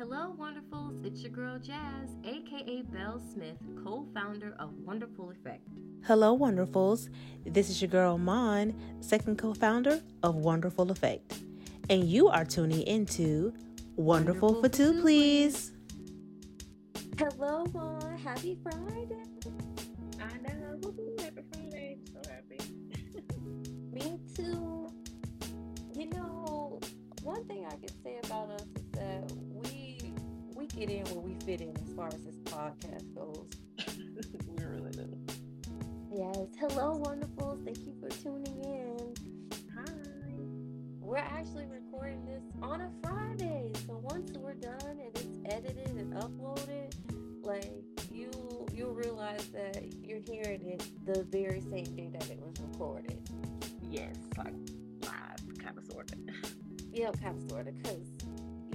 Hello, wonderfuls. It's your girl Jazz, aka Belle Smith, co founder of Wonderful Effect. Hello, wonderfuls. This is your girl Mon, second co founder of Wonderful Effect. And you are tuning into Wonderful, Wonderful for Two, two please. Hello, Mon. Happy Friday. I know. Happy Friday. I'm so happy. Me too. You know, one thing I can say about us is that we get in where we fit in as far as this podcast goes. we really do. Yes. Hello, wonderful. Thank you for tuning in. Hi. We're actually recording this on a Friday. So once we're done and it's edited and uploaded, like you you'll realize that you're hearing it the very same day that it was recorded. Yes, like live, kind of sort of. Yeah, kind of sort of, because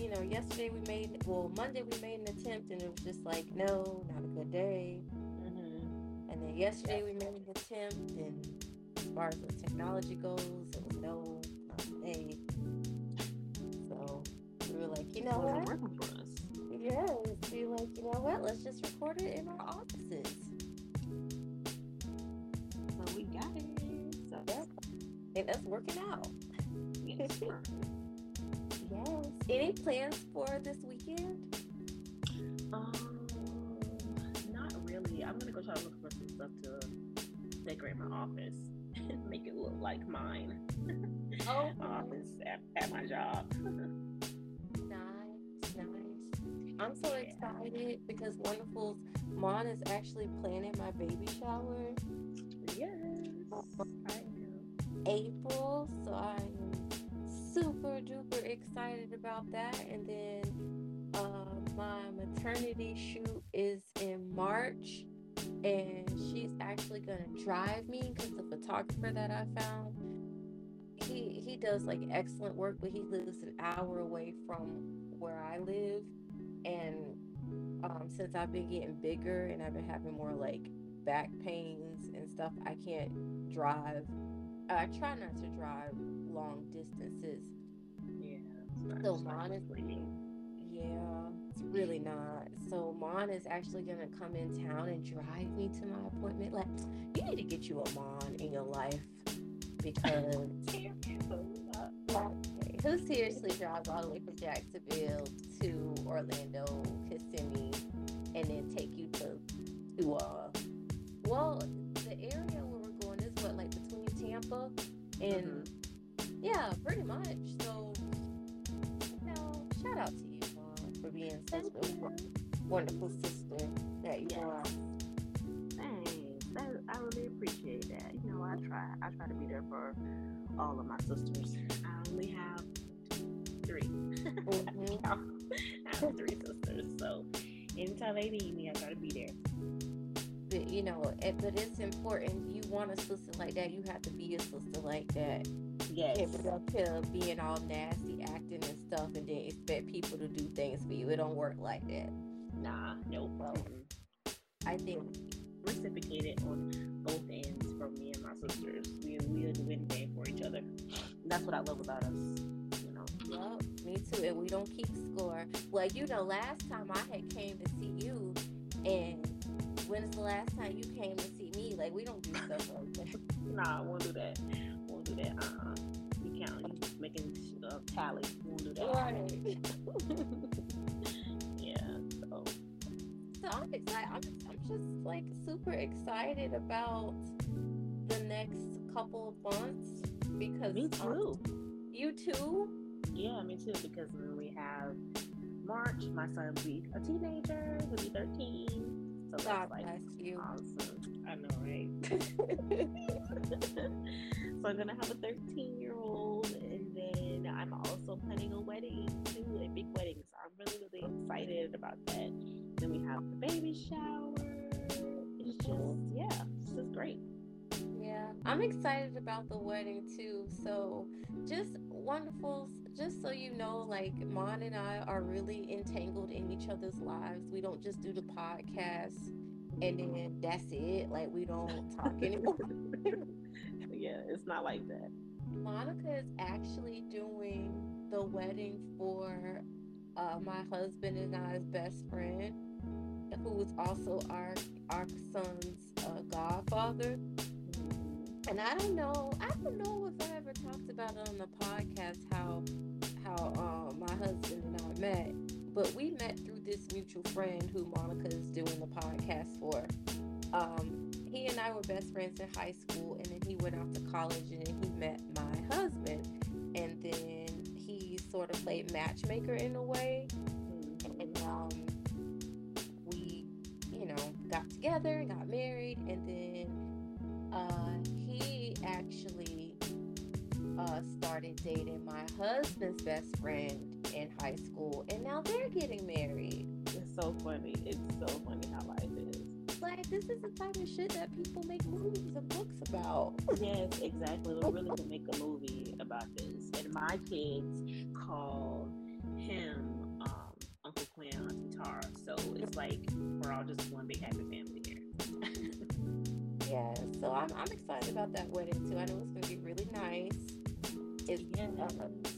you know, yesterday we made, well, Monday we made an attempt and it was just like, no, not a good day. Mm-hmm. And then yesterday we made an attempt and as far as the technology goes, it was no, not a day. So we were like, you know what? working for us. Yes, we were like, you know what? Let's just record it in our offices. So we got it. So yeah. And that's working out. Yes, Yes. Any plans for this weekend? Um, not really. I'm gonna go try to look for some stuff to decorate my office, and make it look like mine. Oh, my office at, at my job. nice, nice. I'm so yeah. excited because Wonderful's Mon is actually planning my baby shower. Yes, I am. April, so I super duper excited about that. And then uh, my maternity shoot is in March, and she's actually gonna drive me because the photographer that I found, he he does like excellent work, but he lives an hour away from where I live, and um, since I've been getting bigger and I've been having more like back pains and stuff, I can't drive. I try not to drive long distances. Yeah. So Mon is yeah, it's really not. So Mon is actually gonna come in town and drive me to my appointment. Like, you need to get you a Mon in your life because who seriously drives all the way from Jacksonville to Orlando, Kissimmee, and then take you to to uh well Tampa and mm-hmm yeah, pretty much. So, you know, shout out to you, Mon, for being such a wonderful sister that you yes. are. Thanks. That, I really appreciate that. You know, I try. I try to be there for all of my sisters. I only have 3 mm-hmm. I have three sisters, so anytime they need me, I gotta be there but you know, it, but it's important. You want a sister like that, you have to be a sister like that. Yes. Can't be up here being all nasty, acting and stuff, and then expect people to do things for you. It don't work like that. Nah, no problem. I think reciprocated on both ends from me and my sisters. We we do anything for each other. That's what I love about us. You know. Yep, me too. And we don't keep score. Well, you know, last time I had came to see you, and when's the last time you came to see me? Like we don't do stuff like that. nah, I won't do that Won't do that. Uh-uh. You count. You just making uh, tally. Won't do that. Right. yeah. So. So I'm excited. I'm, I'm just like super excited about the next couple of months because me too. Um, you too. Yeah, me too. Because when we have March, my son will be a teenager. He'll be 13. So that's God like you. awesome. I know, right? So I'm gonna have a 13 year old, and then I'm also planning a wedding too, a big wedding. So I'm really, really excited about that. Then we have the baby shower. It's just, yeah, it's just great. Yeah, I'm excited about the wedding too. So just wonderful. Just so you know, like Mon and I are really entangled in each other's lives. We don't just do the podcast and then that's it. Like we don't talk anymore. yeah, it's not like that. Monica is actually doing the wedding for uh, my husband and I's best friend, who is also our our son's uh, godfather. And I don't know, I don't know if I ever talked about it on the podcast how how um, my husband and I met, but we met through this mutual friend who Monica is doing the podcast for. Um, he and I were best friends in high school, and then he went off to college, and then he met my husband, and then he sort of played matchmaker in a way, and um, we, you know, got together, and got started dating my husband's best friend in high school, and now they're getting married. It's so funny. It's so funny how life is. Like this is the type of shit that people make movies and books about. Yes, exactly. We really could make a movie about this. And my kids call him um, Uncle Quinn, Auntie Tara. So it's like we're all just one big happy family here. yeah, so I'm, I'm excited about that wedding too. I know it's gonna be really nice. Uh,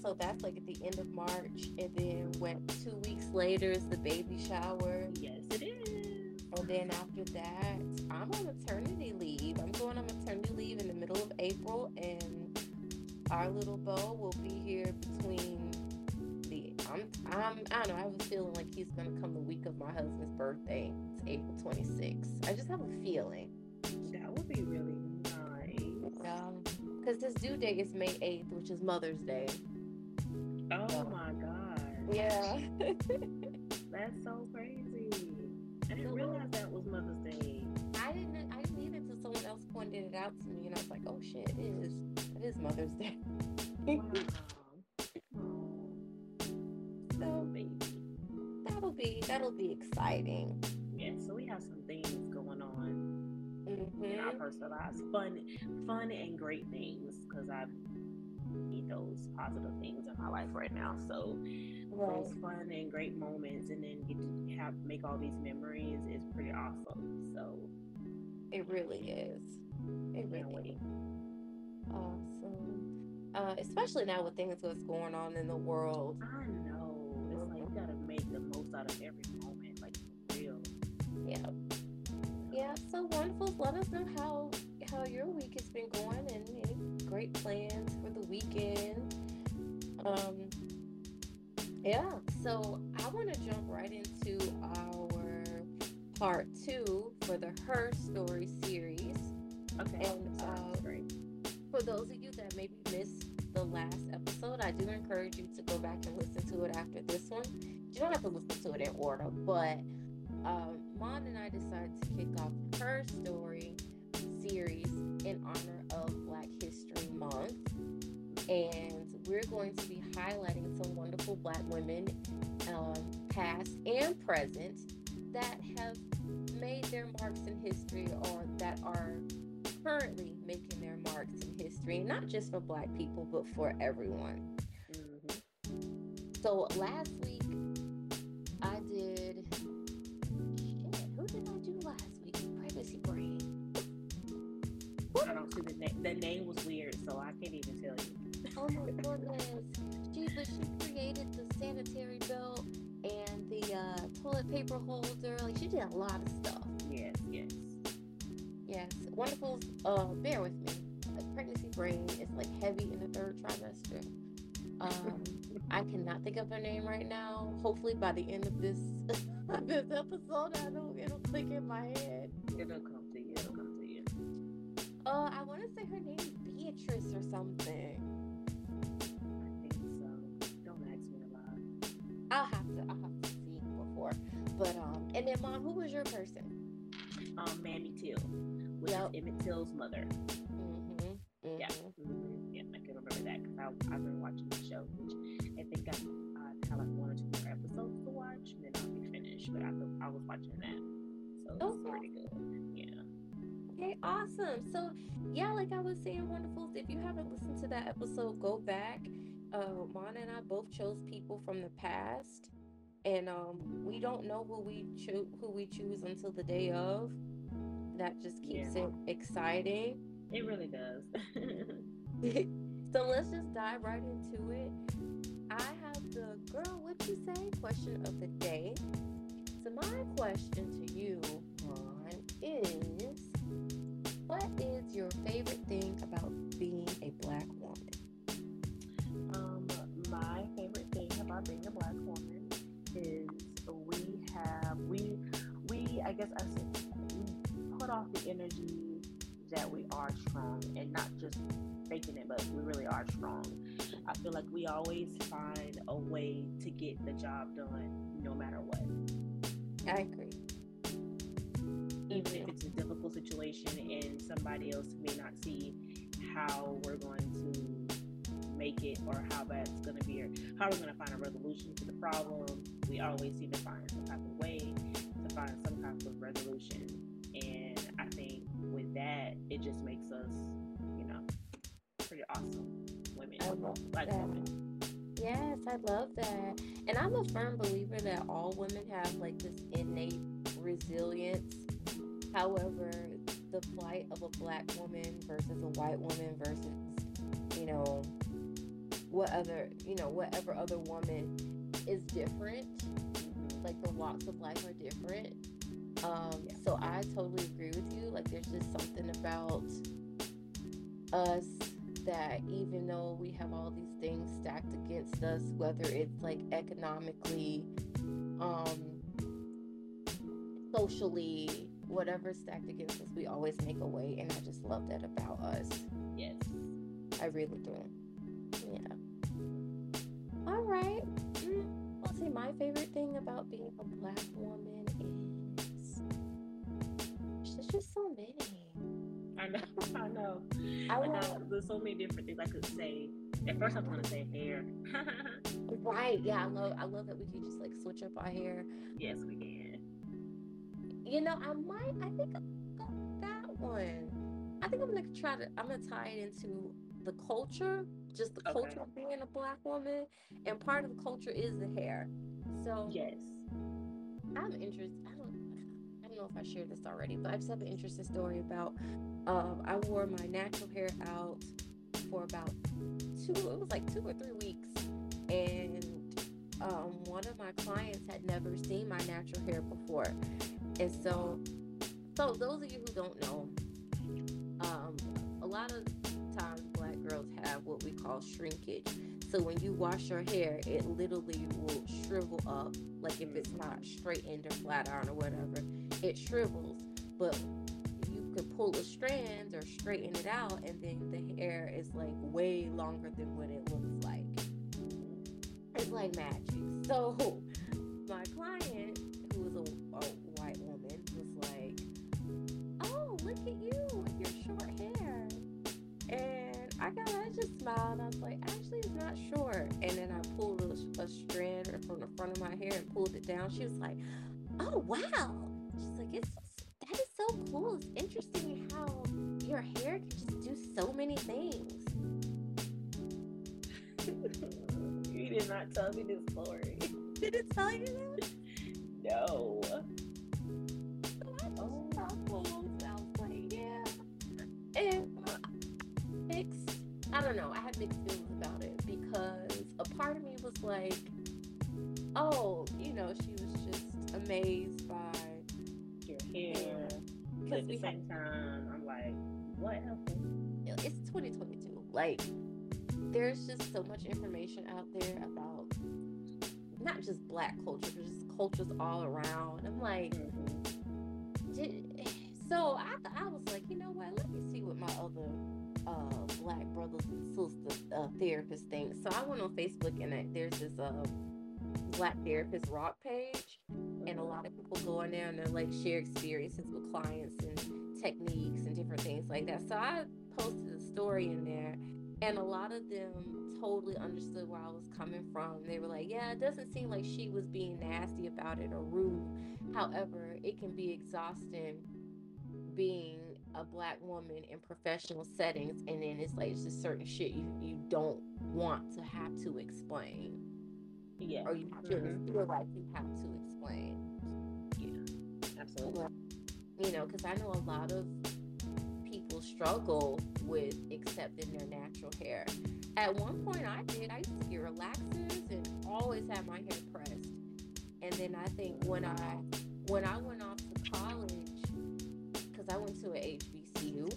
so that's like at the end of March, and then went two weeks later is the baby shower, yes, it is. and then after that I'm on maternity leave. I'm going on maternity leave in the middle of April, and our little beau will be here between the I'm I'm I don't know. I have a feeling like he's gonna come the week of my husband's birthday. It's April 26th. I just have a feeling. That would be really because his due date is May 8th, which is Mother's Day. Oh my god. Yeah. That's so crazy. I didn't realize that was Mother's Day. I didn't I didn't either until someone else pointed it out to me and I was like, oh shit, it is it is Mother's Day. Wow. So baby. that'll be that'll be exciting. In our hmm personal lives. Fun, fun and great things because I need those positive things in my life right now. So those fun and great moments, and then get to have make all these memories is pretty awesome. So It really is. It really wait. awesome. Uh, especially now with things that's going on in the world. I know it's like you gotta make the most out of every moment, like for real. Yeah. Yeah. So wonderful. Let us know how how your week has been going and any great plans for the weekend. Um. Yeah. So I want to jump right into our part two for the Her Story series. Okay, And, uh, great. For those of you that maybe missed the last episode, I do encourage you to go back and listen to it after this one. You don't have to listen to it in order, but um, Mon and I decided to kick off her story series in honor of Black History Month. And we're going to be highlighting some wonderful Black women, um, past and present, that have made their marks in history or that are currently making their marks in history, not just for Black people, but for everyone. Mhm. So last week, I don't see the name. The name was weird, so I can't even tell you. Oh my goodness. She, but she created the sanitary belt and the uh, toilet paper holder. Like she did a lot of stuff. Yes, yes. Yes, wonderful. Uh, bear with me. Like pregnancy brain is like heavy in the third trimester. Um, I cannot think of her name right now. Hopefully, by the end of this this episode, I know it'll click in my head. It'll come Uh, I want to say her name is Beatrice or something. I think so. Don't ask me a lot. I'll have to I'll have to see before. But um, and then mom, who was your person? Um, Mamie Till, which Yep. is Emmett Till's mother. Mm-hmm. Yeah. Mhm. Yeah, I can remember that because I've been watching the show, which I think I, I have like one or two more episodes to watch, and then I'll be finished. But I, I was watching that, so it's Okay. pretty good. Okay, awesome. So, yeah, like I was saying, wonderfuls, if you haven't listened to that episode, go back. Uh, Mana and I both chose people from the past, and um, we don't know who we choose who we choose until the day of. That just keeps Yeah. it exciting. It really does. so let's just dive right into it. I have the girl. What you say? question of the day. So my question to you, Ron, is what is your favorite thing about being a black woman? Um, my favorite thing about being a black woman is we have we we I guess I said we put off the energy that we are strong and not just faking it, but we really are strong. I feel like we always find a way to get the job done no matter what. I agree. Even if it's a difficult situation and somebody else may not see how we're going to make it or how that's going to be or how we're going to find a resolution to the problem, we always seem to find some type of way to find some type of resolution. And I think with that, it just makes us, you know, pretty awesome women, I love black that. women. Yes, I love that. And I'm a firm believer that all women have like this innate. However, the plight of a black woman versus a white woman versus, you know, what other, you know, whatever other woman is different. Like the walks of life are different. Um, Yeah. so I totally agree with you. Like there's just something about us that even though we have all these things stacked against us, whether it's like economically, um, socially, whatever stacked against us, we always make a way. And I just love that about us. Yes. I really do. Yeah. All right. Mm, I'll say my favorite thing about being a black woman is there's just so many. I know, I know. I I know. There's so many different things I could say. At first, I was gonna say hair. right. Yeah, I love I love that we could just like switch up our hair. yes, we can. You know, I might. I think I'll that one. I think I'm gonna try to. I'm gonna tie it into the culture, just the Okay. culture of being a black woman, and part of the culture is the hair. So Yes. I'm interested. I don't. I don't know if I shared this already, but I just have an interesting story about. Um, I wore my natural hair out for about two. It was like two or three weeks, and um, one of my clients had never seen my natural hair before, and so, so those of you who don't know, um, a lot of times black girls have what we call shrinkage. So when you wash your hair, it literally will shrivel up. Like if it's not straightened or flat iron or whatever, it shrivels. But you could pull the strands or straighten it out, and then the hair is like way longer than what it looks like. It's like magic. So my client, I got, I just smiled. I was like, "Actually, it's not short." And then I pulled a, a strand from the front of my hair and pulled it down. She was like, "Oh, wow!" She's like, "It's that is so cool. It's interesting how your hair can just do so many things." you did not tell me this story. Did it tell you that? No. So I just Oh. Don't know. I had mixed feelings about it because a part of me was like, oh, you know, she was just amazed by Your hair. But because at the had same time, I'm like, what happened? it's 2022. Like, there's just so much information out there about not just black culture, but just cultures all around. I'm like, mm-hmm. did, so I, th- I was like, you know what? Let me see what my other sisters uh, therapists think. So I went on Facebook and I, there's this uh, black therapist rock page, and a lot of people go in there and they're like share experiences with clients and techniques and different things like that. So I posted a story in there, and a lot of them totally understood where I was coming from. They were like, "Yeah, it doesn't seem like she was being nasty about it or rude. However, it can be exhausting being a black woman in professional settings, and then it's like it's just certain shit you you don't want to have to explain, Yeah. or you Mhm. feel like you have to explain." Yeah. Absolutely. you know, because I know a lot of people struggle with accepting their natural hair. At one point, I did. I used to get relaxers and always have my hair pressed. And then I think when I when I went off because I went to a HBCU,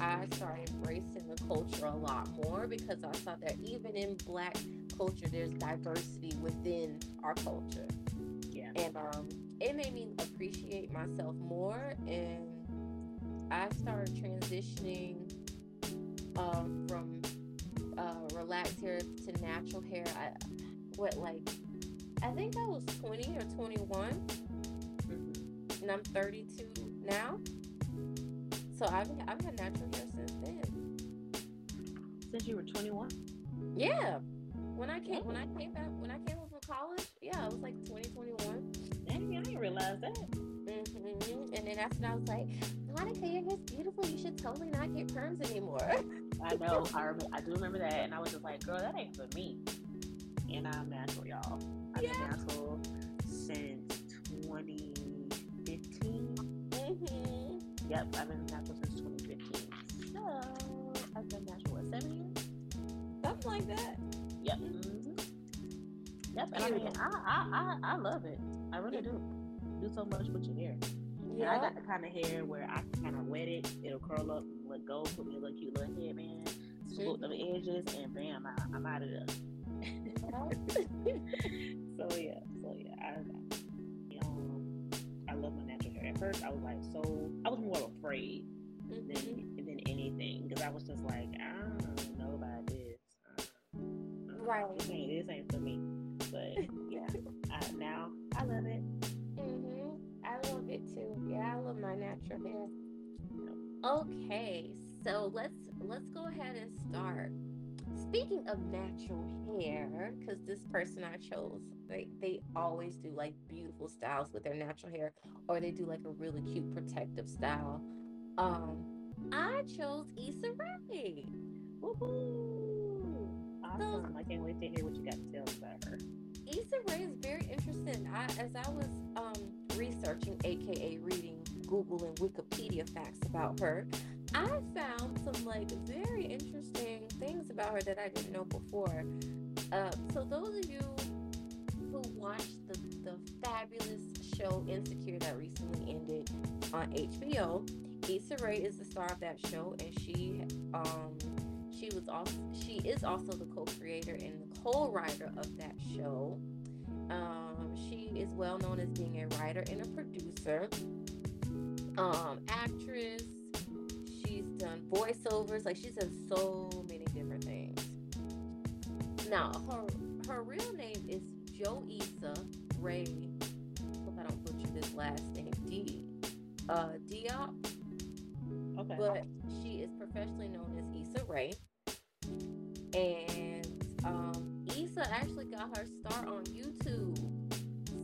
I started embracing the culture a lot more because I saw that even in Black culture, there's diversity within our culture. Yeah. And um, it made me appreciate myself more, and I started transitioning um, from uh, relaxed hair to natural hair. I what like I think I was 20 or 21, Mm-hmm. and I'm 32 now. So I've I've had natural hair since then. Since you were 21? Yeah, when I came when I came back when I came home from college, yeah, I was like 20, 21. Dang, I didn't realize that. hmm And then that's when I was like, Monica, your hair's beautiful. You should totally not get perms anymore. I know. I remember, I do remember that, and I was just like, "Girl, that ain't for me." And I'm natural, y'all. I've Yeah. been natural since 2015. Yep, I've been natural since 2015. So I've been natural what seven years? Something like that. Yep. hmm Yep. And I mean, I, I I I love it. I really do. Do so much with your hair. And I got the kind of hair where I can kind of wet it, it'll curl up, let go, put me a little cute little headband, swoop Mm-hmm. the edges, and bam, I, I'm out of there. so yeah, so yeah, I, um, I love my natural hair. At first, I was like so, I was Mhm. than than anything because I was just like, I don't know about this. Uh, Right. This ain't, this ain't for me. But yeah, I, now I love it. hmm I love it too. Yeah, I love my natural hair. Okay, so let's let's go ahead and start. Speaking of natural hair, because this person I chose, they they always do like beautiful styles with their natural hair, or they do like a really cute protective style. Um, I chose Issa Rae. Woohoo! Awesome! I can't wait to hear what you got to tell us about her. Issa Rae is very interesting. I, as I was um, researching, aka reading Google and Wikipedia facts about her, I found some like very interesting things about her that I didn't know before. Uh, so those of you who watched the, the fabulous show Insecure that recently ended on HBO, Issa Rae is the star of that show, and she um she was also she is also the co-creator and co-writer of that show. Um, she is well known as being a writer and a producer, um, actress. She's done voiceovers. Like she's done so many different things. Now her her real name is Joe Issa Ray. Hope I don't butcher this last name. D uh Okay. but she is professionally known as Issa Rae. And um, Issa actually got her start on YouTube.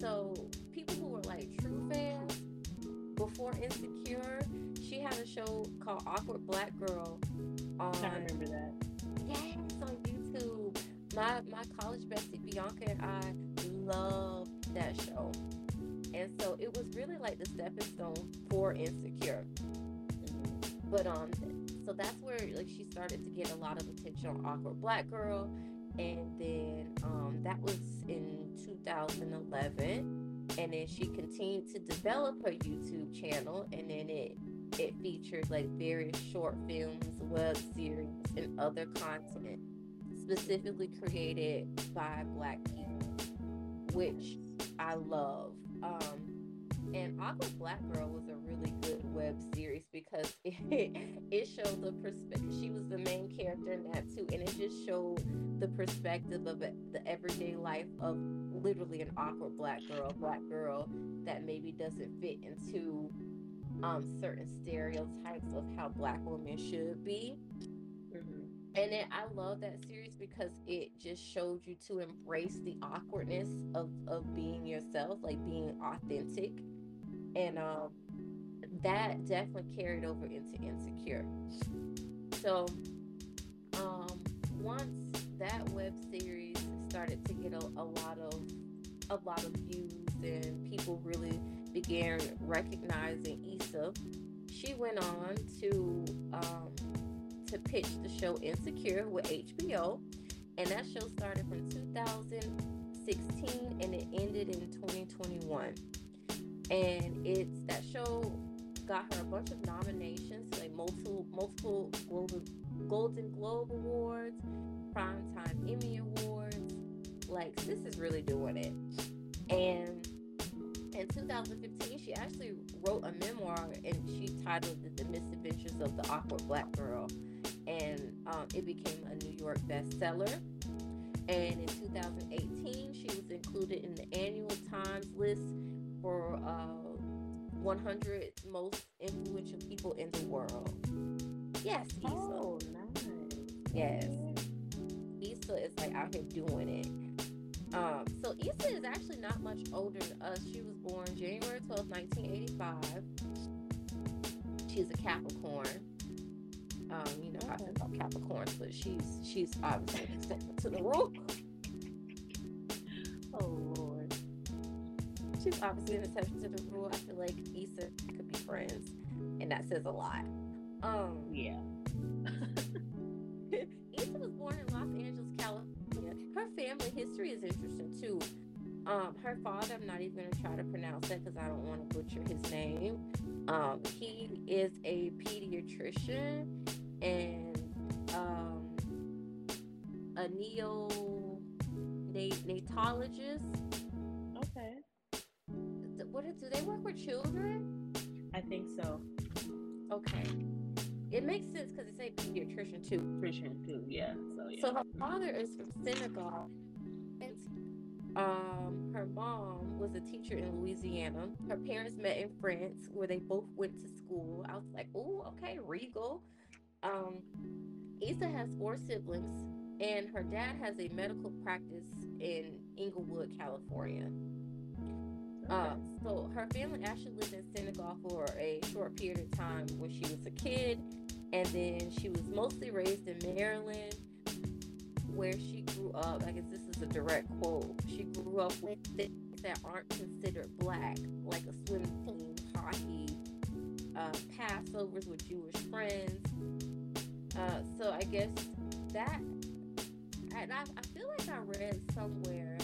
So people who were like true fans before Insecure, she had a show called Awkward Black Girl on I remember that. yes on YouTube. My my college bestie Bianca and I loved that show. And so it was really like the stepping stone for Insecure. But um, so that's where like she started to get a lot of attention on Awkward Black Girl, and then um, that was in 2011, and then she continued to develop her YouTube channel, and then it it featured like various short films, web series, and other content specifically created by Black people, which I love. Um, and Awkward Black Girl was a really good web series because it, it showed the perspective. She was the main character in that too, and it just showed the perspective of the everyday life of literally an awkward black girl, black girl that maybe doesn't fit into um, certain stereotypes of how black women should be. Mhm. And then I love that series because it just showed you to embrace the awkwardness of, of being yourself, like being authentic. And um, that definitely carried over into Insecure. So um, once that web series started to get a, a lot of a lot of views and people really began recognizing Issa, she went on to um, to pitch the show Insecure with HBO, and that show started from 2016 and it ended ended in 2021. And it's that show got her a bunch of nominations, like multiple multiple Golden Golden Globe Awards, Primetime Emmy Awards. Like this is really doing it. And in 2015, she actually wrote a memoir and she titled it The Misadventures of the Awkward Black Girl. And um, it became a New York bestseller. And in 2018, she was included in the annual Times list for uh, 100 most influential people in the world. Yes, Issa. Oh, nice. Yes. Issa is like out here doing it. Um, so Issa is actually not much older than us. She was born January 12, 1985. She's a Capricorn. Um, you know how I feel about Capricorns, but she's she's obviously to the rule. She's obviously an exception to the rule. I feel like Issa could be friends, and that says a lot. Um, Yeah. Issa was born in Los Angeles, California. Her family history is interesting too. Um, her father, I'm not even gonna try to pronounce that because I don't want to butcher his name. Um, he is a pediatrician and um, a neonatologist. Do they work with children? I think so. Okay, it makes sense because it's a pediatrician too. Pediatrician too. Yeah. So yeah. So her father is from Senegal. And um, her mom was a teacher in Louisiana. Her parents met in France, where they both went to school. I was like, "Oh, okay, regal." Um, Issa has four siblings, and her dad has a medical practice in Inglewood, California. Uh, so her family actually lived in Senegal for a short period of time when she was a kid, and then she was mostly raised in Maryland, where she grew up. I guess this is a direct quote. She grew up with things that aren't considered black, like a swim team, hockey, uh, Passovers with Jewish friends. Uh, so I guess that, and I, I feel like I read somewhere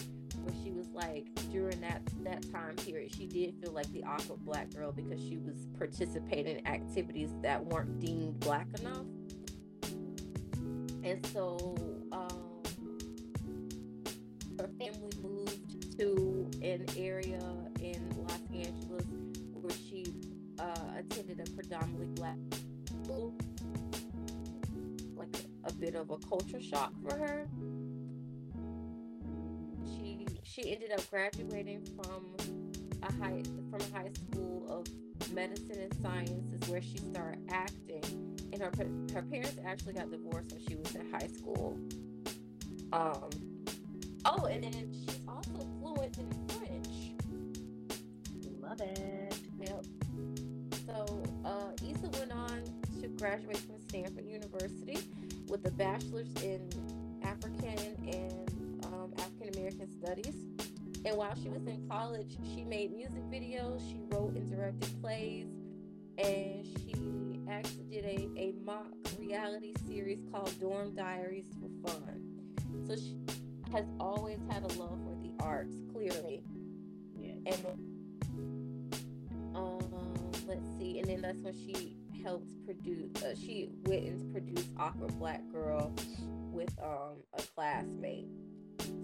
where she was like during that that time period she did feel like the awkward black girl because she was participating in activities that weren't deemed black enough. And so um, her family moved to an area in los angeles where she uh, attended a predominantly black school. Like a, a bit of a culture shock for her she ended up graduating from a high from a high school of medicine and sciences where she started acting and her her parents actually got divorced when she was in high school um oh and then she's also fluent in french Love it. Yep. So uh, Issa went on to graduate from Stanford University with a bachelor's in African and American studies. And while she was in college, she made music videos, she wrote and directed plays, and she actually did a, a mock reality series called Dorm Diaries for fun. So she has always had a love for the arts, clearly. Yeah. And um, let's see, and then that's when she helped produce. Uh, she went and produced Awkward Black Girl with um a classmate.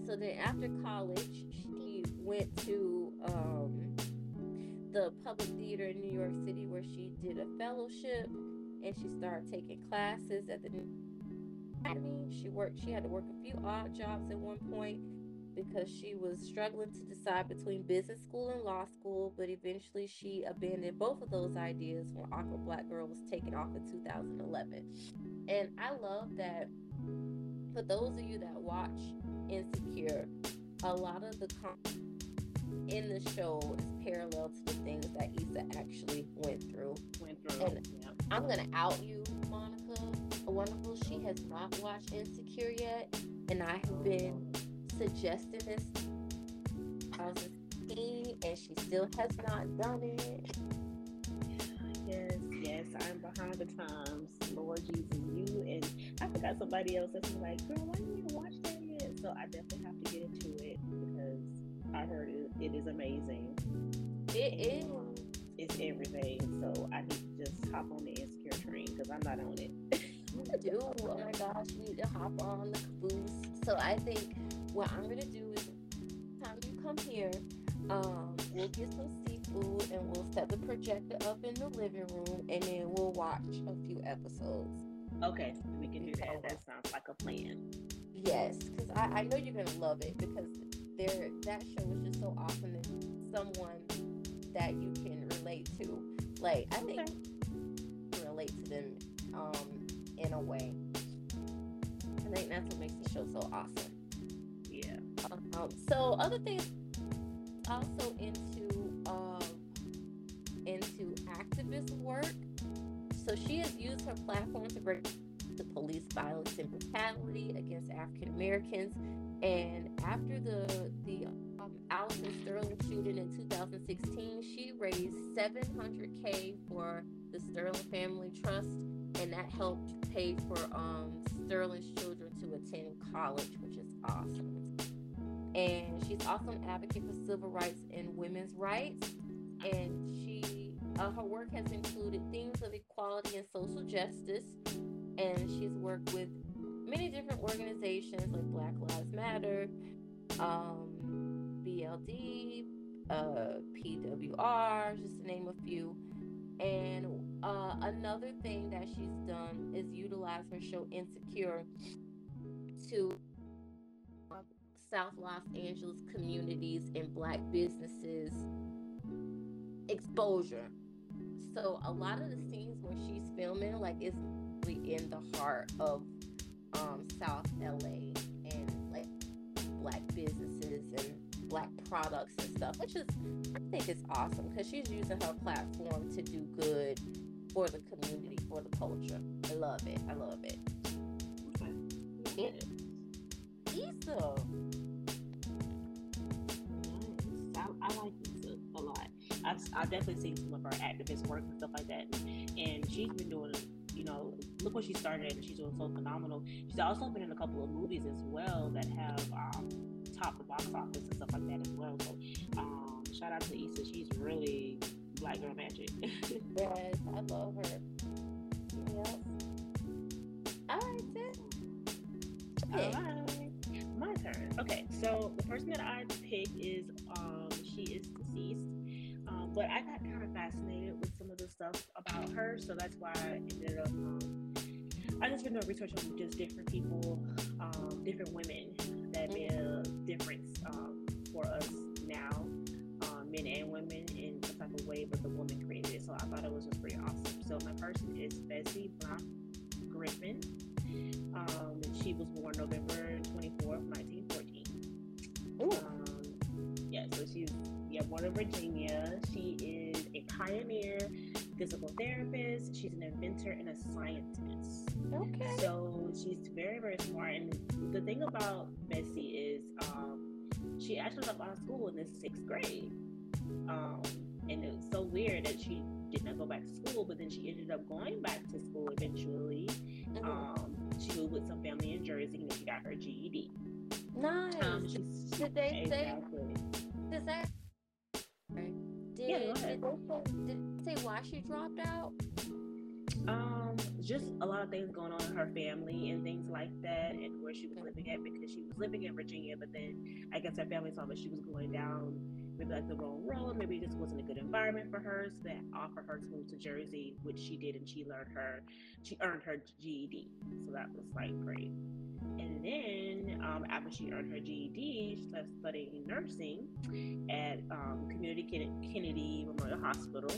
So then after college, she went to um the public theater in New York City where she did a fellowship and she started taking classes at the Academy. She worked. She had to work a few odd jobs at one point because she was struggling to decide between business school and law school, but eventually she abandoned both of those ideas when Awkward Black Girl was taken off in 2011. And I love that for those of you that watch Insecure, a lot of the in the show is parallel to the things that Issa actually went through. Went through. And- yeah. I'm gonna out you, Monica. A Wonderful. She has not watched Insecure yet, and I have been suggesting this 2016, and she still has not done it. Yes, yes, I'm behind the times. Lord Jesus, you and I forgot somebody else that's like, girl, why didn't you watch that? So I definitely have to get into it because I heard it it is amazing. It is. It's everything. So I need to just hop on the insecure train because I'm not on it. you do. Oh my gosh, you need to hop on the caboose. So I think what I'm gonna do is time you come here, um, we'll get some seafood and we'll set the projector up in the living room and then we'll watch a few episodes. Okay, we can do that. That sounds like a plan. Yes, because I, I know you're gonna love it because there that show is just so awesome that someone that you can relate to. Like I think okay. relate to them um in a way. I think that's what makes the show so awesome. Yeah. Um, so other things also into um into activist work. So she has used her platform to bring police violence and brutality against African Americans. And after the the um, Alton Sterling shooting in 2016, she raised 700k for the Sterling Family Trust, and that helped pay for um, Sterling's children to attend college, which is awesome. And she's also an advocate for civil rights and women's rights. And she, uh, her work has included themes of equality and social justice. And she's worked with many different organizations like Black Lives Matter, um, BLD, uh, PWR, just to name a few. And uh, another thing that she's done is utilize her show Insecure to South Los Angeles communities and Black businesses exposure. So a lot of the scenes where she's filming, like, it's in the heart of um, South LA and like Black businesses and black products and stuff, which is I think is awesome because she's using her platform to do good for the community, for the culture. I love it. I love it. Okay. Issa. I, I like Issa a lot. I've, I've definitely seen some of her activist work and stuff like that. And she's been doing, you know, look what she started and she's doing so phenomenal. She's also been in a couple of movies as well that have um, top the box office and stuff like that as well. So um, shout out to Issa. She's really black girl magic. yes, I love her. Yep. All right, sis. Okay. All right. My turn. Okay, so the person that I picked is um she is deceased. Um, but I got kind of fascinated with some of the stuff about her, so that's why I ended up um, I just been doing research on just different people, um, different women that made a difference um, for us now, um, men and women in some type of way, but the woman created it. So I thought it was just pretty awesome. So my person is Bessie Blount Griffin. Um, she was born November 24th, 1914. Um, yeah, so she's yeah, born in Virginia. She is a pioneer physical therapist. She's an inventor and a scientist. Okay. So she's very, very smart. And the thing about Bessie is um, she actually left out of school in the sixth grade. Um, and it was so weird that she did not go back to school, but then she ended up going back to school eventually. Mm-hmm. Um, she moved with some family in Jersey and then she got her GED. Nice. Um, did they exactly. say? Does that? Did, yeah, go ahead. Did, did say why she dropped out? Um, just a lot of things going on in her family and things like that, and where she was living at because she was living in Virginia, but then I guess her family saw that she was going down maybe like the wrong road, maybe it just wasn't a good environment for her, so they offered her to move to Jersey, which she did, and she learned her, she earned her GED, so that was like great. And then um, after she earned her GED, she started studying nursing at um, Community Kennedy Memorial Hospital.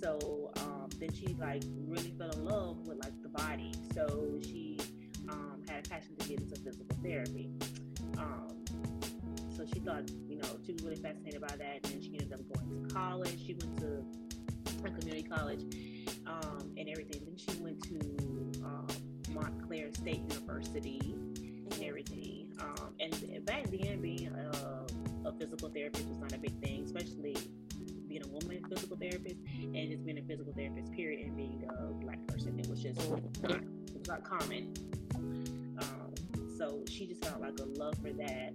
So um, then she like really fell in love with like the body. So she um, had a passion to get into physical therapy. Um, so she thought, you know, she was really fascinated by that. And then she ended up going to college. She went to a community college um, and everything. Then she went to Montclair State University mm-hmm. and everything. Um, and back then, being a, a, physical therapist was not a big thing, especially being a woman physical therapist and just being a physical therapist, period, and being a black person. It was just not, it was not common. Um, so she just felt like a love for that.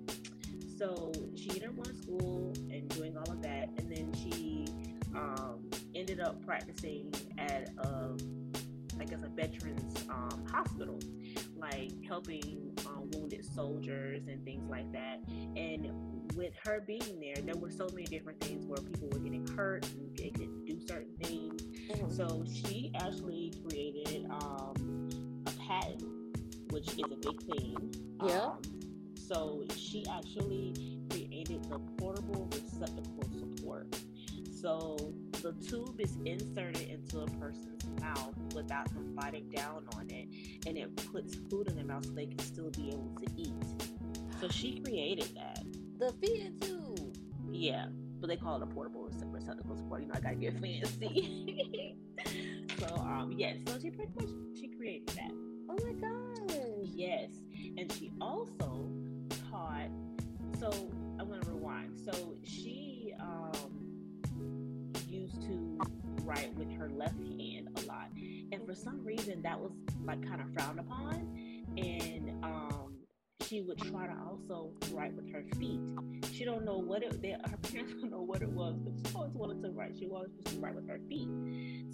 So she entered one school and doing all of that, and then she um, ended up practicing at a I guess, a veterans um, hospital, like helping um, wounded soldiers and things like that. And with her being there, there were so many different things where people were getting hurt and they could do certain things. Mm-hmm. So she actually created um, a patent, which is a big thing. Yeah. Um, so she actually created the portable receptacle support. So the tube is inserted into a person's mouth without them biting down on it, and it puts food in their mouth so they can still be able to eat. So she created that. The feeding tube. Yeah, but they call it a portable receptacle support. You know, I gotta get fancy. so um, yes, yeah, so she pretty much she created that. Oh my gosh. Yes, and she also taught. So I'm gonna rewind. So she um to write with her left hand a lot, and for some reason that was like kind of frowned upon, and um she would try to also write with her feet. She don't know what it. They, her parents don't know what it was, but she always wanted to write. She always used to write with her feet.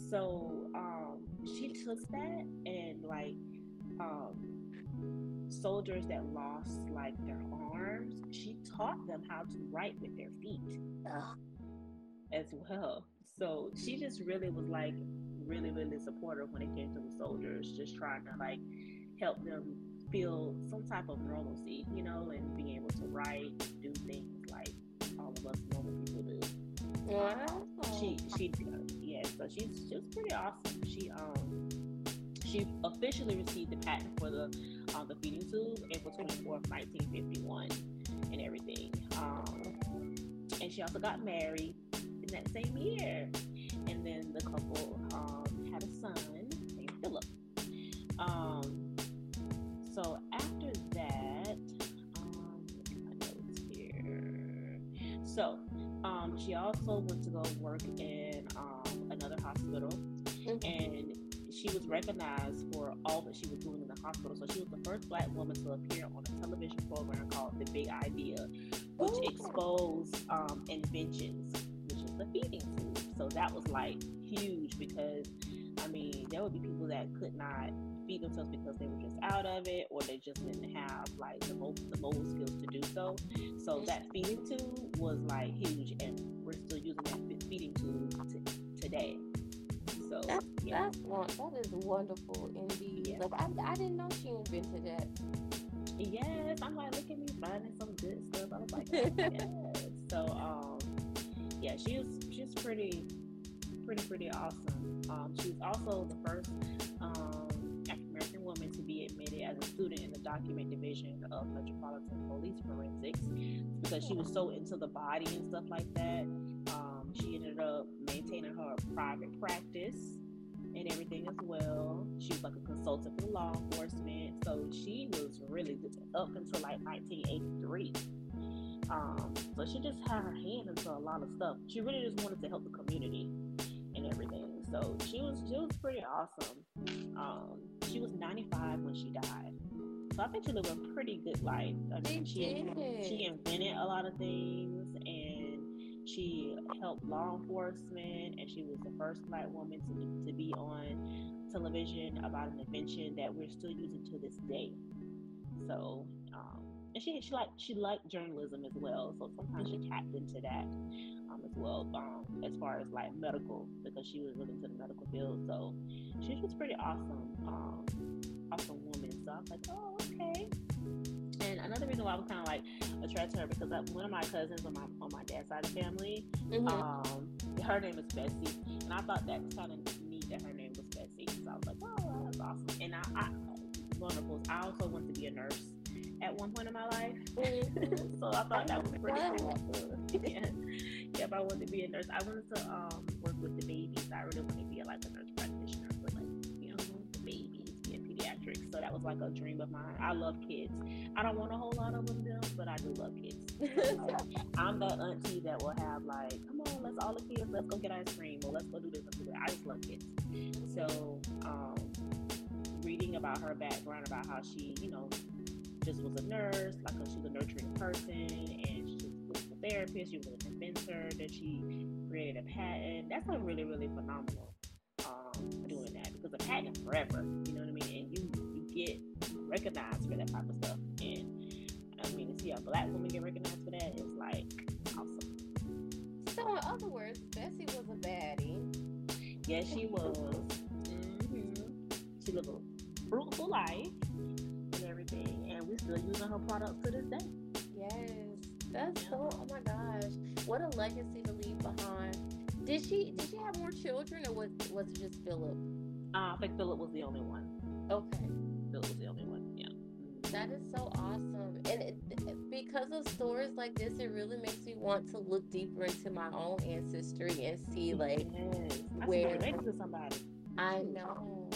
So um, she took that and like um, soldiers that lost like their arms, she taught them how to write with their feet as well. So she just really was like really really supportive when it came to the soldiers, just trying to like help them feel some type of normalcy, you know, and being able to write, do things like all of us normal people do. Yeah. She she yeah, so she's just pretty awesome. She um she officially received the patent for the um, the feeding tube April 24th, 1951, and everything. Um, and she also got married in that same year. And then the couple um, had a son named Philip. Um, so after that, um, my notes here. So um, she also went to go work in um, another hospital, mm-hmm. and she was recognized for all that she was doing in the hospital. So she was the first black woman to appear on a television program called The Big Idea, which Ooh. exposed um, inventions, the feeding tube. So that was like huge because, I mean, there would be people that could not feed themselves because they were just out of it or they just didn't have like the most the mobile skills to do so. So that feeding tube was like huge, and we're still using that feeding tube t- today. So that's yeah. that's one that is wonderful indeed. Yeah. Like I, I didn't know she invented that. Yes, I'm like, look at me finding some good stuff. I was like, oh, yes. So um, yeah, she was she's pretty pretty pretty awesome. Um, she was also the first um, African American woman to be admitted as a student in the document division of Metropolitan Police Forensics because she was so into the body and stuff like that. Um, she ended up maintaining her private practice and everything as well. She was like a consultant for law enforcement. So she was really up until like 1983. Um, so she just had her hand into a lot of stuff. She really just wanted to help the community and everything. So she was she was pretty awesome. Um, she was 95 when she died. So I think she lived a pretty good life. I mean, she she invented a lot of things and she helped law enforcement, and she was the first black woman to, to be on television about an invention that we're still using to this day. So, and she she liked she liked journalism as well. So sometimes she tapped into that um, as well, um, as far as like medical, because she was looking into the medical field. So she was pretty awesome, um, awesome woman. So I was like, oh, okay. And another reason why I was kind of like attracted to her because I, one of my cousins on my on my dad's side of the family, mm-hmm. um, her name is Bessie, and I thought that was kind of neat that her name was Bessie. So I was like, oh, that's awesome. And I, I wonderful. I also want to be a nurse at one point in my life, mm-hmm. so I thought that was pretty cool. yeah. Yep, I wanted to be a nurse. I wanted to um, work with the babies. I really wanted to be like a nurse practitioner for like you know the babies, being pediatrics. So that was like a dream of mine. I love kids. I don't want a whole lot of them, but I do love kids. I'm that auntie that will have like, come on, let's all the kids, let's go get ice cream, or let's go do this, let's do that. I just love kids. So, um, reading about her background, about how she, you know, just was a nurse, like she's a nurturing person, and she was a therapist. She was an inventor. That she created a patent. That's like really, really phenomenal. Um, doing that because a patent forever. You know what I mean? And you you get recognized for that type of stuff. And I mean, to see a black woman get recognized for that is like awesome. So, in other words, Bessie was a baddie. Yes, she was. Mm-hmm. She lived a fruitful life still using her products to this day. Yes, that's yeah. so. Oh my gosh, what a legacy to leave behind. Did she did she have more children, or was was it just Philip? Uh, I think Philip was the only one. Okay, Philip was the only one. Yeah. That is so awesome, and it, because of stories like this, it really makes me want to look deeper into my own ancestry and see like yes. where to somebody. I know.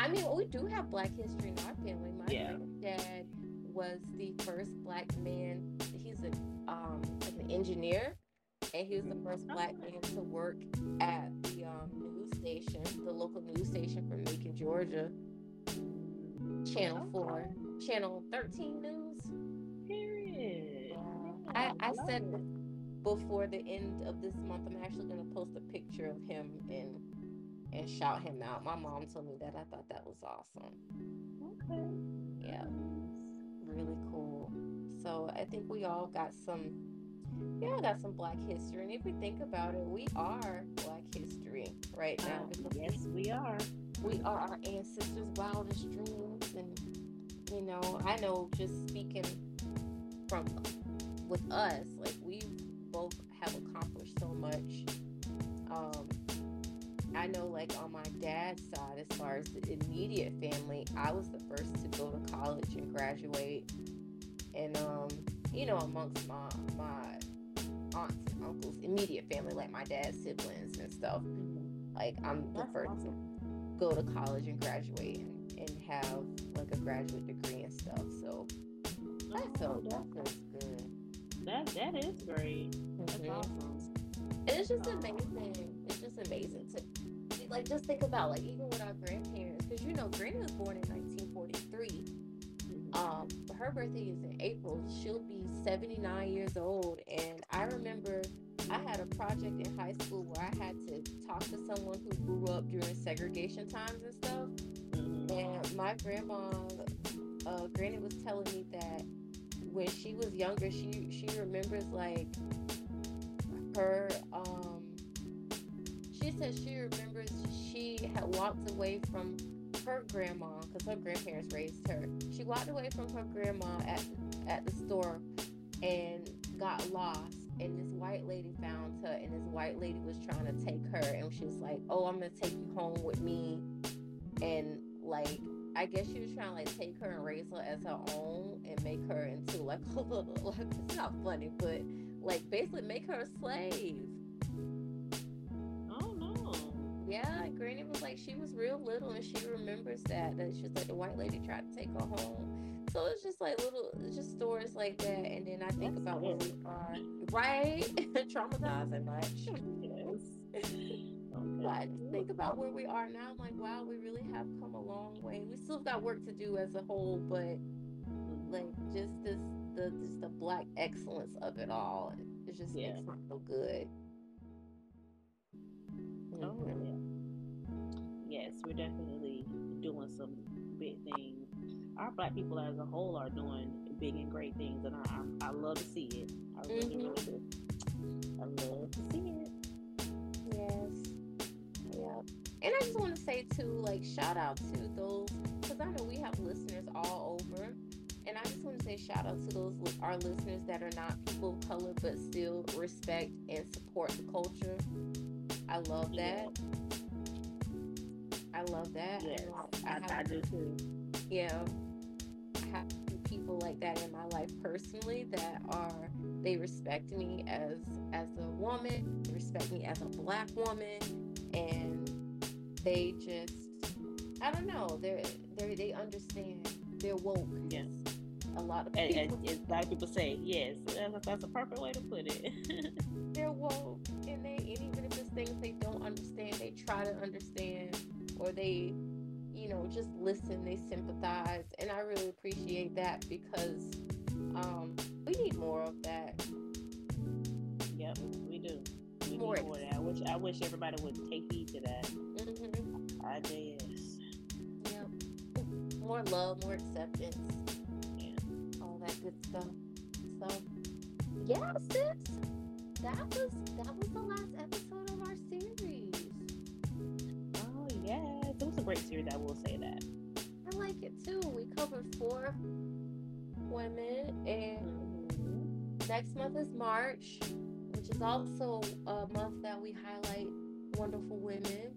I mean, we do have Black history in our family. My yeah. dad was the first Black man. He's a um, like an engineer, and he was the first Black man to work at the um, news station, the local news station from Macon, Georgia. Channel Four, Channel Thirteen News. Period. I, I said it. before the end of this month, I'm actually going to post a picture of him and and shout him out. My mom told me that. I thought that was awesome. Okay. Yeah. Really cool. So I think we all got some we all got some black history. And if we think about it, we are black history right now. Uh, yes, we are. We are our ancestors' wildest dreams. And you know, I know just speaking from with us, like we both have accomplished so much. Um, I know, like on my dad's side, as far as the immediate family, I was the first to go to college and graduate, and um, you know, amongst my my aunts and uncles, immediate family, like my dad's siblings and stuff. Like I'm the That's first awesome. to go to college and graduate and, and have like a graduate degree and stuff. So that oh, felt that feels good. That that is great. That's mm-hmm. awesome. it's just amazing. It's just amazing to like just think about like even with our grandparents, because you know Granny was born in 1943. Mm-hmm. Um, her birthday is in April. She'll be 79 years old, and I remember I had a project in high school where I had to talk to someone who grew up during segregation times and stuff. And my grandma, uh, Granny, was telling me that when she was younger, she she remembers like her. She said she remembers she had walked away from her grandma because her grandparents raised her. She walked away from her grandma at at the store and got lost. And this white lady found her, and this white lady was trying to take her, and she was like, "Oh, I'm gonna take you home with me," and like I guess she was trying to like take her and raise her as her own and make her into like a little like it's not funny, but like basically make her a slave. Yeah, Granny was like she was real little and she remembers that that she was like the white lady tried to take her home. So it's just like little just stories like that and then I think That's about where we are. Right? Traumatizing much. Yes. But I think about where we are now. I'm like, wow, we really have come a long way. We still got work to do as a whole, but like just this the just the black excellence of it all. It just yeah. makes me feel good. Oh mm-hmm. Yeah. We're definitely doing some big things. Our black people as a whole are doing big and great things, and I I, I love to see it. I really, mm-hmm. really do. I love to see it. Yes. Yep. And I just want to say too, like shout out to those because I know we have listeners all over. And I just want to say shout out to those our listeners that are not people of color but still respect and support the culture. I love that. I love that. Yes, I, I, I do too. Yeah. I have people like that in my life personally that are they respect me as as a woman, they respect me as a black woman, and they just I don't know. They're they they understand. They're woke. Yes. A lot of people. And, and, and a lot of people say yes. That's, that's a perfect way to put it. they're woke, and they and even if it's things they don't understand, they try to understand, or they, you know, just listen. They sympathize, and I really appreciate that because um, We need more of that. Yep, we do. We more need more of that. I wish I wish everybody would take heed to that. Mm-hmm. IJS. Yep. More love, more acceptance. Yeah. All that good stuff. So yeah, sis. That was that was the last episode yes. It was a great series, I will say that. I like it too. We covered four women and mm-hmm. next month is March which is also a month that we highlight wonderful women.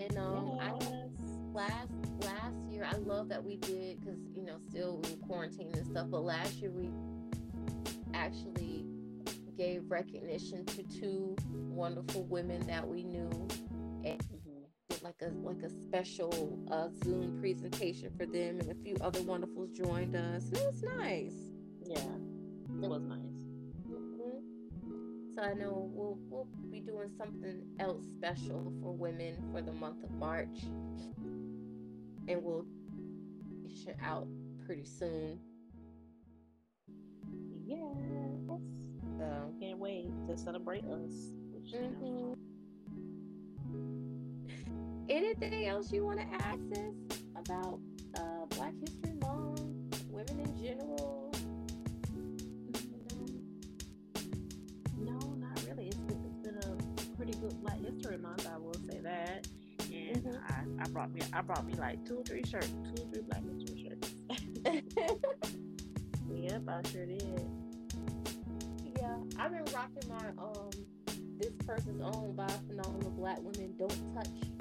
And um, yes. I last last year I love that we did because you know still in quarantine and stuff. But last year we actually gave recognition to two wonderful women that we knew, and. Like a like a special uh, Zoom presentation for them, and a few other wonderfuls joined us. And it was nice. Yeah, it was nice. So I know we'll we'll be doing something else special for women for the month of March, and we'll it out pretty soon. Yes. So can't wait to celebrate us. Which, mm-hmm. you know. Anything else you want to ask us about uh, Black History Month, women in general? No, not really. It's been, it's been a pretty good Black History Month. I will say that. And mm-hmm. I, I brought me I brought me like two or three shirts, two or three Black History shirts. yep, I sure did. Yeah, I've been rocking my um this person's own by phenomenal black women don't touch.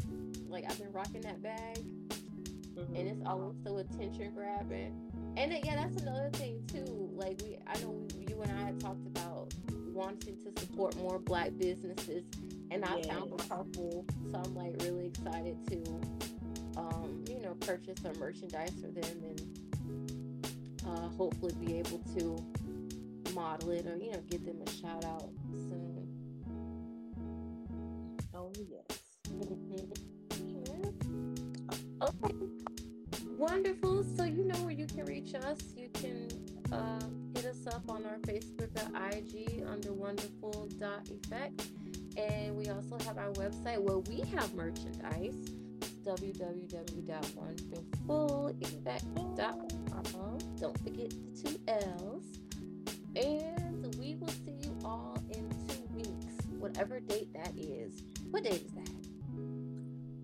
Like I've been rocking that bag. Mm-hmm. And it's always also attention grabbing. And then, yeah, that's another thing too. Like we, I know you and I had talked about wanting to support more black businesses and I yes. found a couple, so I'm like really excited to, um, you know, purchase some merchandise for them and uh, hopefully be able to model it or you know give them a shout out Wonderful. So you know where you can reach us. You can uh, hit us up on our Facebook or IG under wonderful.effect and we also have our website where we have merchandise It's www.wonderfuleffect.com. Don't forget the two L's. And we will see you all in two weeks, whatever date that is. What date is that?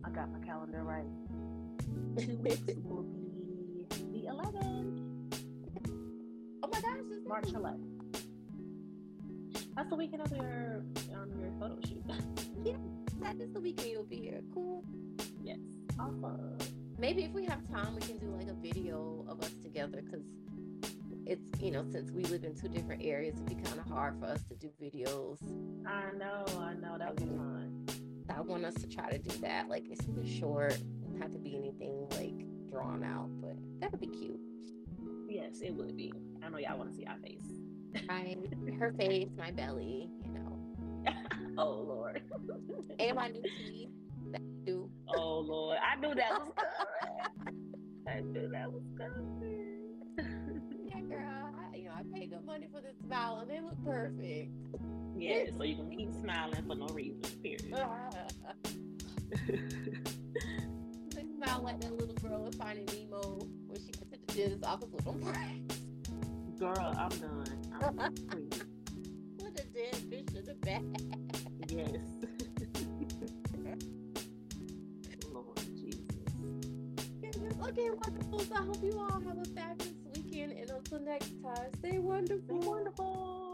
I got my calendar right. Two weeks will be March 11th. That's the weekend of your um, your photo shoot. yeah, that is the weekend you'll be here. Cool. Yes. Awesome. Maybe if we have time, we can do like a video of us together because it's you know since we live in two different areas, it'd be kind of hard for us to do videos. I know. I know that would be fun. I want us to try to do that. Like it's super short. Don't have to be anything like drawn out, but that would be cute. Yes, it would be. I know y'all want to see our face my her face, my belly, you know. oh Lord. and my new teeth. That do. Oh Lord. I knew that was coming. I knew that was coming. yeah, girl. I, you know, I paid good money for this smile and they look perfect. Yeah, so you can keep smiling for no reason, period. they smile like that little girl in Finding Nemo when she went to the dentist office with them braids. Girl, I'm done. Put a dead fish in the bag. Yes. Lord Jesus. Okay, wonderful. So I hope you all have a fabulous weekend. And until next time, stay wonderful. Stay wonderful.